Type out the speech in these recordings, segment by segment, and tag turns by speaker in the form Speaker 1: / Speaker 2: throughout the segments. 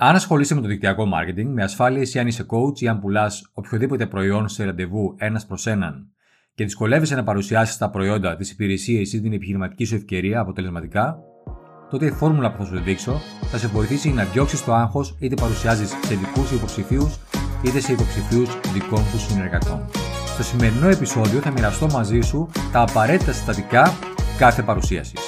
Speaker 1: Αν ασχολείσαι με το δικτυακό marketing, με ασφάλεια ή αν είσαι coach ή αν πουλάς οποιοδήποτε προϊόν σε ραντεβού ένας προς έναν και δυσκολεύεσαι να παρουσιάσεις τα προϊόντα, τις υπηρεσίες ή την επιχειρηματική σου ευκαιρία αποτελεσματικά, τότε η φόρμουλα που θα σου δείξω θα σε βοηθήσει να διώξεις το άγχος είτε παρουσιάζεις σε δικούς υποψηφίους είτε σε υποψηφίους δικών σου συνεργατών. Στο σημερινό επεισόδιο θα μοιραστώ μαζί σου τα απαραίτητα συστατικά κάθε παρουσίασης.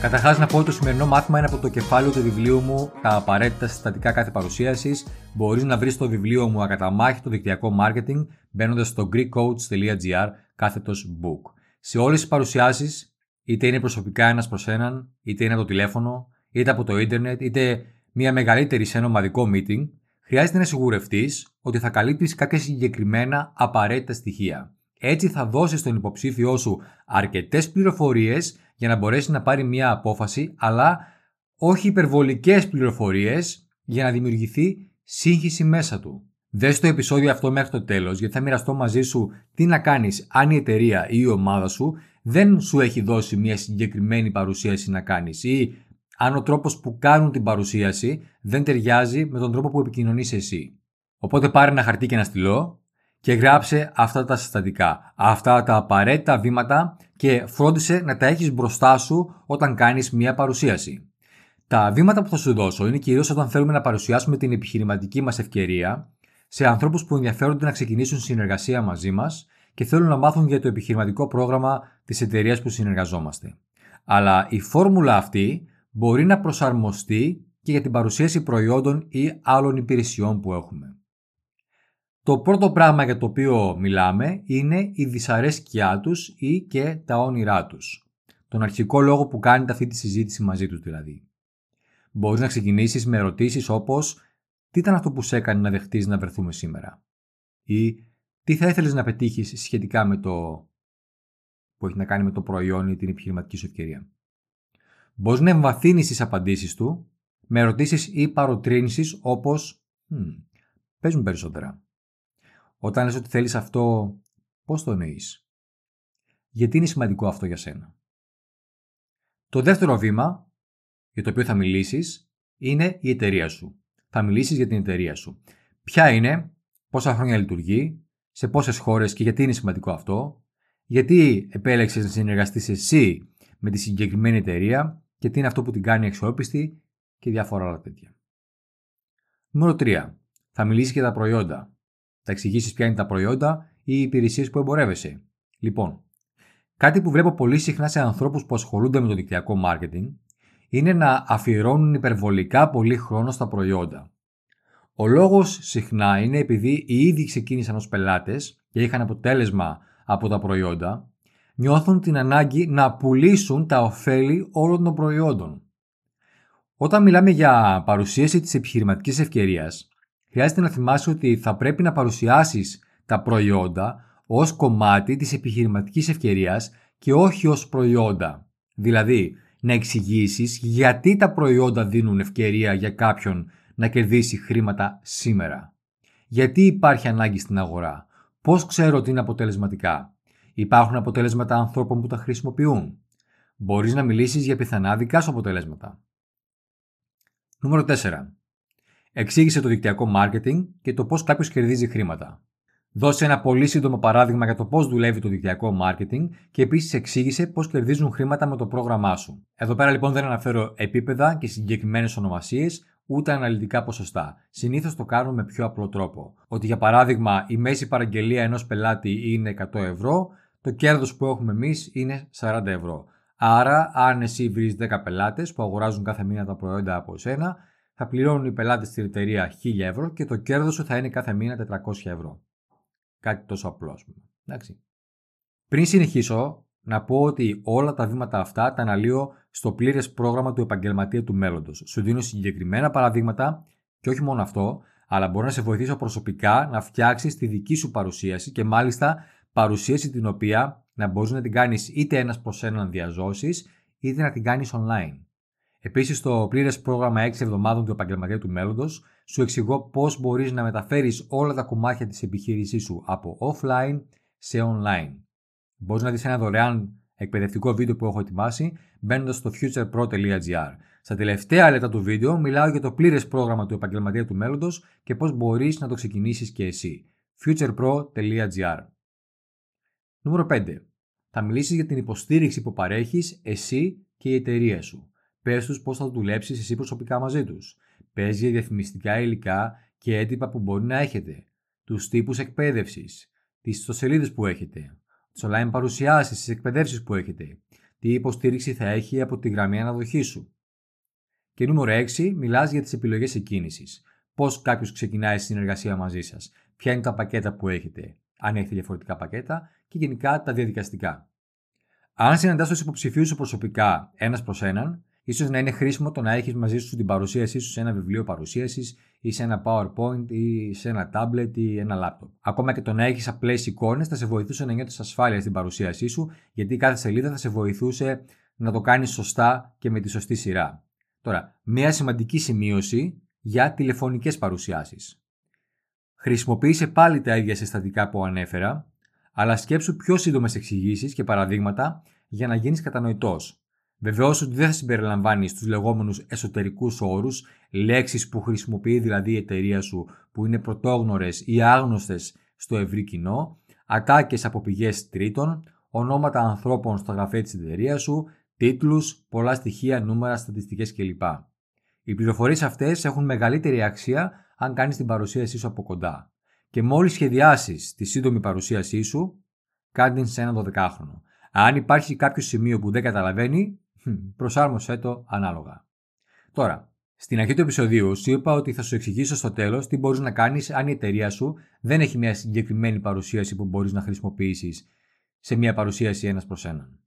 Speaker 1: Καταρχάς, να πω ότι το σημερινό μάθημα είναι από το κεφάλαιο του βιβλίου μου Τα απαραίτητα συστατικά κάθε παρουσίασης. Μπορείς να βρεις το βιβλίο μου Ακαταμάχη το δικτυακό marketing μπαίνοντας στο greekcoach.gr κάθετος book. Σε όλες τις παρουσιάσεις, είτε είναι προσωπικά ένας προς έναν, είτε είναι από το τηλέφωνο, είτε από το ίντερνετ, είτε μια μεγαλύτερη σε ένα ομαδικό meeting, χρειάζεται να σιγουρευτείς ότι θα καλύπτεις κάποια συγκεκριμένα απαραίτητα στοιχεία. Έτσι θα δώσει στον υποψήφιό σου αρκετές πληροφορίες για να μπορέσει να πάρει μια απόφαση, αλλά όχι υπερβολικές πληροφορίες για να δημιουργηθεί σύγχυση μέσα του. Δες το επεισόδιο αυτό μέχρι το τέλος, γιατί θα μοιραστώ μαζί σου τι να κάνεις αν η εταιρεία ή η ομάδα σου δεν σου έχει δώσει μια συγκεκριμένη παρουσίαση να κάνεις ή αν ο τρόπος που κάνουν την παρουσίαση δεν ταιριάζει με τον τρόπο που επικοινωνείς εσύ. Οπότε πάρε ένα χαρτί και ένα στυλό και γράψε αυτά τα συστατικά, αυτά τα απαραίτητα βήματα και φρόντισε να τα έχεις μπροστά σου όταν κάνεις μια παρουσίαση. Τα βήματα που θα σου δώσω είναι κυρίως όταν θέλουμε να παρουσιάσουμε την επιχειρηματική μας ευκαιρία σε ανθρώπους που ενδιαφέρονται να ξεκινήσουν συνεργασία μαζί μας και θέλουν να μάθουν για το επιχειρηματικό πρόγραμμα της εταιρείας που συνεργαζόμαστε. Αλλά η φόρμουλα αυτή μπορεί να προσαρμοστεί και για την παρουσίαση προϊόντων ή άλλων υπηρεσιών που έχουμε. Το πρώτο πράγμα για το οποίο μιλάμε είναι η δυσαρέσκειά τους ή και τα όνειρά τους. Τον αρχικό λόγο που κάνετε αυτή τη συζήτηση μαζί τους δηλαδή. Μπορείς να ξεκινήσεις με ερωτήσεις όπως «Τι ήταν αυτό που σε έκανε να δεχτείς να βρεθούμε σήμερα» ή «Τι θα ήθελες να πετύχεις σχετικά με το που έχει να κάνει με το προϊόν ή την επιχειρηματική σου ευκαιρία». Μπορείς να εμβαθύνεις τις απαντήσεις του με ερωτήσεις ή παροτρύνσεις όπως hm, «Πες μου περισσότερα» Όταν λες ότι θέλεις αυτό, πώς το εννοείς; Γιατί είναι σημαντικό αυτό για σένα; Το δεύτερο βήμα, για το οποίο θα μιλήσεις, είναι η εταιρεία σου. Θα μιλήσεις για την εταιρεία σου. Ποια είναι, πόσα χρόνια λειτουργεί, σε πόσες χώρες και γιατί είναι σημαντικό αυτό, γιατί επέλεξες να συνεργαστείς εσύ με τη συγκεκριμένη εταιρεία και τι είναι αυτό που την κάνει αξιόπιστη και διάφορα άλλα τέτοια. Νούμερο 3. Θα μιλήσεις για τα προϊόντα θα εξηγήσεις ποια είναι τα προϊόντα ή οι υπηρεσίες που εμπορεύεσαι. Λοιπόν, κάτι που βλέπω πολύ συχνά σε ανθρώπους που ασχολούνται με το δικτυακό marketing είναι να αφιερώνουν υπερβολικά πολύ χρόνο στα προϊόντα. Ο λόγος συχνά είναι επειδή οι ίδιοι ξεκίνησαν ως πελάτες και είχαν αποτέλεσμα από τα προϊόντα, νιώθουν την ανάγκη να πουλήσουν τα ωφέλη όλων των προϊόντων. Όταν μιλάμε για παρουσίαση της επιχειρηματικής ευκαιρίας, χρειάζεται να θυμάσαι ότι θα πρέπει να παρουσιάσεις τα προϊόντα ως κομμάτι της επιχειρηματικής ευκαιρίας και όχι ως προϊόντα. Δηλαδή, να εξηγήσεις γιατί τα προϊόντα δίνουν ευκαιρία για κάποιον να κερδίσει χρήματα σήμερα. Γιατί υπάρχει ανάγκη στην αγορά. Πώς ξέρω ότι είναι αποτελεσματικά. Υπάρχουν αποτέλεσματα ανθρώπων που τα χρησιμοποιούν. Μπορείς να μιλήσεις για πιθανά δικά σου αποτελέσματα. Νούμερο 4 εξήγησε το δικτυακό marketing και το πώς κάποιος κερδίζει χρήματα. Δώσε ένα πολύ σύντομο παράδειγμα για το πώς δουλεύει το δικτυακό marketing και επίσης εξήγησε πώς κερδίζουν χρήματα με το πρόγραμμά σου. Εδώ πέρα λοιπόν δεν αναφέρω επίπεδα και συγκεκριμένες ονομασίες, ούτε αναλυτικά ποσοστά. Συνήθως το κάνουμε με πιο απλό τρόπο. Ότι για παράδειγμα η μέση παραγγελία ενός πελάτη είναι 100 ευρώ, το κέρδος που έχουμε εμείς είναι 40 ευρώ. Άρα, αν εσύ βρεις 10 πελάτες που αγοράζουν κάθε μήνα τα προϊόντα από εσένα, θα πληρώνουν οι πελάτες στην εταιρεία 1000 ευρώ και το κέρδος σου θα είναι κάθε μήνα 400 ευρώ. Κάτι τόσο απλό, ας πούμε. Εντάξει. Πριν συνεχίσω, να πω ότι όλα τα βήματα αυτά τα αναλύω στο πλήρες πρόγραμμα του επαγγελματία του μέλλοντος. Σου δίνω συγκεκριμένα παραδείγματα και όχι μόνο αυτό, αλλά μπορώ να σε βοηθήσω προσωπικά να φτιάξεις τη δική σου παρουσίαση και μάλιστα παρουσίαση την οποία να μπορείς να την κάνεις είτε ένας προς έναν διαζώσεις, είτε να την κάνεις online. Επίσης, στο πλήρες πρόγραμμα 6 εβδομάδων του επαγγελματία του μέλλοντος, σου εξηγώ πώς μπορείς να μεταφέρεις όλα τα κομμάτια της επιχείρησής σου από offline σε online. Μπορείς να δεις ένα δωρεάν εκπαιδευτικό βίντεο που έχω ετοιμάσει μπαίνοντας στο futurepro.gr. Στα τελευταία λεπτά του βίντεο μιλάω για το πλήρες πρόγραμμα του επαγγελματία του μέλλοντος και πώς μπορείς να το ξεκινήσεις και εσύ. futurepro.gr. Νούμερο 5. Θα μιλήσεις για την υποστήριξη που παρέχεις εσύ και η εταιρεία σου. Πες τους πώς θα δουλέψεις εσύ προσωπικά μαζί τους. Πε για διαφημιστικά υλικά και έντυπα που μπορεί να έχετε. Τους τύπους εκπαίδευσης. Τις ιστοσελίδες που έχετε. Τις online παρουσιάσεις, τις εκπαιδεύσεις που έχετε. Τι υποστήριξη θα έχει από τη γραμμή αναδοχής σου. Και νούμερο 6. Μιλάς για τις επιλογές εκκίνησης. Πώς κάποιος ξεκινάει συνεργασία μαζί σας. Ποια είναι τα πακέτα που έχετε. Αν έχετε διαφορετικά πακέτα και γενικά τα διαδικαστικά. Αν συναντάς τους υποψηφίους σου προσωπικά ένας προς έναν, ίσως να είναι χρήσιμο το να έχεις μαζί σου την παρουσίασή σου σε ένα βιβλίο παρουσίασης ή σε ένα PowerPoint ή σε ένα tablet ή ένα laptop. Ακόμα και το να έχεις απλές εικόνες θα σε βοηθούσε να νιώθεις ασφάλεια στην παρουσίασή σου, γιατί κάθε σελίδα θα σε βοηθούσε να το κάνεις σωστά και με τη σωστή σειρά. Τώρα, μία σημαντική σημείωση για τηλεφωνικές παρουσιάσεις. Χρησιμοποίησε πάλι τα ίδια συστατικά που ανέφερα, αλλά σκέψου πιο σύντομες εξηγήσεις και παραδείγματα για να γίνεις κατανοητός. Βεβαιώσου ότι δεν θα συμπεριλαμβάνεις τους λεγόμενους εσωτερικούς όρους, λέξεις που χρησιμοποιεί δηλαδή η εταιρεία σου που είναι πρωτόγνωρες ή άγνωστες στο ευρύ κοινό, ατάκες από πηγές τρίτων, ονόματα ανθρώπων στο γραφείο της εταιρείας σου, τίτλους, πολλά στοιχεία, νούμερα, στατιστικές κλπ. Οι πληροφορίες αυτές έχουν μεγαλύτερη αξία αν κάνεις την παρουσίασή σου από κοντά. Και μόλις σχεδιάσεις τη σύντομη παρουσίασή σου, κάνει σε ένα 12χρονο. Αν υπάρχει κάποιο σημείο που δεν καταλαβαίνει, προσάρμοσέ το ανάλογα. Τώρα, στην αρχή του επεισοδίου σου είπα ότι θα σου εξηγήσω στο τέλος τι μπορείς να κάνεις αν η εταιρεία σου δεν έχει μια συγκεκριμένη παρουσίαση που μπορείς να χρησιμοποιήσεις σε μια παρουσίαση ένας προς έναν.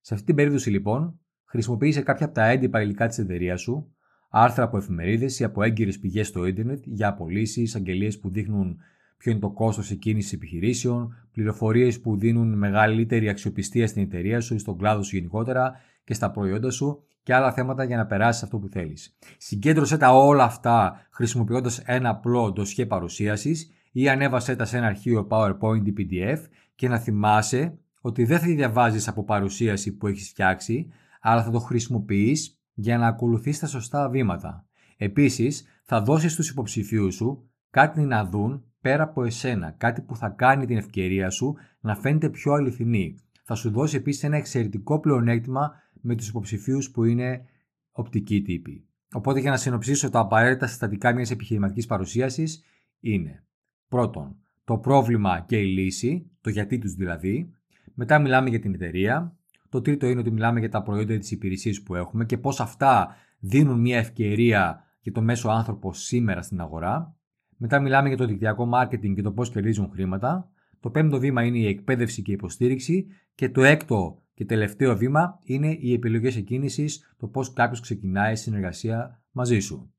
Speaker 1: Σε αυτή την περίπτωση λοιπόν, χρησιμοποίησε κάποια από τα έντυπα υλικά της εταιρείας σου, άρθρα από εφημερίδες ή από έγκυρες πηγές στο ίντερνετ για απολύσεις, αγγελίες που δείχνουν ποιο είναι το κόστος εκκίνησης επιχειρήσεων, πληροφορίες που δίνουν μεγαλύτερη αξιοπιστία στην εταιρεία σου ή στον κλάδο σου γενικότερα και στα προϊόντα σου και άλλα θέματα για να περάσεις αυτό που θέλεις. Συγκέντρωσε τα όλα αυτά χρησιμοποιώντας ένα απλό ντοσιέ παρουσίασης ή ανέβασέ τα σε ένα αρχείο PowerPoint ή PDF και να θυμάσαι ότι δεν θα τη διαβάζεις από παρουσίαση που έχεις φτιάξει, αλλά θα το χρησιμοποιείς για να ακολουθείς τα σωστά βήματα. Επίσης, θα δώσεις στους υποψηφίους σου κάτι να δουν πέρα από εσένα, κάτι που θα κάνει την ευκαιρία σου να φαίνεται πιο αληθινή. Θα σου δώσει επίσης ένα εξαιρετικό πλεονέκτημα με τους υποψηφίους που είναι οπτικοί τύποι. Οπότε για να συνοψίσω τα απαραίτητα συστατικά μιας επιχειρηματικής παρουσίασης είναι πρώτον το πρόβλημα και η λύση, το γιατί τους δηλαδή. Μετά μιλάμε για την εταιρεία. Το τρίτο είναι ότι μιλάμε για τα προϊόντα τη υπηρεσία που έχουμε και πώς αυτά δίνουν μια ευκαιρία για το μέσο άνθρωπο σήμερα στην αγορά. Μετά μιλάμε για το δικτυακό marketing και το πώς κερδίζουν χρήματα. Το πέμπτο βήμα είναι η εκπαίδευση και η υποστήριξη. Και το έκτο και τελευταίο βήμα είναι οι επιλογές εκκίνησης, το πώς κάποιος ξεκινάει συνεργασία μαζί σου.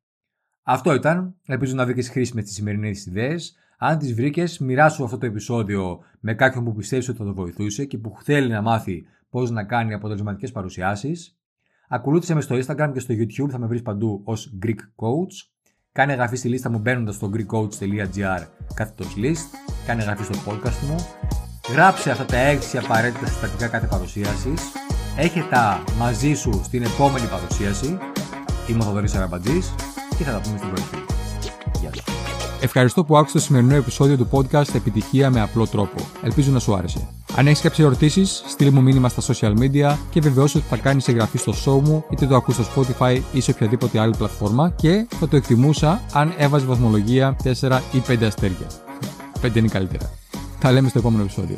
Speaker 1: Αυτό ήταν. Ελπίζω να βρήκες χρήσιμε τις σημερινές ιδέες. Αν τις βρήκες, μοιράσου αυτό το επεισόδιο με κάποιον που πιστεύεις ότι θα το βοηθούσε και που θέλει να μάθει πώς να κάνει αποτελεσματικές παρουσιάσεις. Ακολούθησε με στο Instagram και στο YouTube, θα με βρεις παντού ως Greek Coach. Κάνε εγγραφή στη λίστα μου μπαίνοντας στο greekcoach.gr κάθετος list. Κάνε εγγραφή στο podcast μου. Γράψε αυτά τα 6 απαραίτητα συστατικά κάθε παρουσίασης. Έχε τα μαζί σου στην επόμενη παρουσίαση. Είμαι ο Θοδωρής Αραμπατζής και θα τα πούμε στην κορυφή. Γεια σου.
Speaker 2: Ευχαριστώ που άκουσες το σημερινό επεισόδιο του podcast Επιτυχία με απλό τρόπο. Ελπίζω να σου άρεσε. Αν έχεις κάποιες ερωτήσεις, στείλ μου μήνυμα στα social media και βεβαιώσου ότι θα κάνεις εγγραφή στο show μου, είτε το ακούς στο Spotify ή σε οποιαδήποτε άλλη πλατφόρμα και θα το εκτιμούσα αν έβαζε βαθμολογία 4 ή 5 αστέρια. 5 είναι καλύτερα. Τα λέμε στο επόμενο επεισόδιο.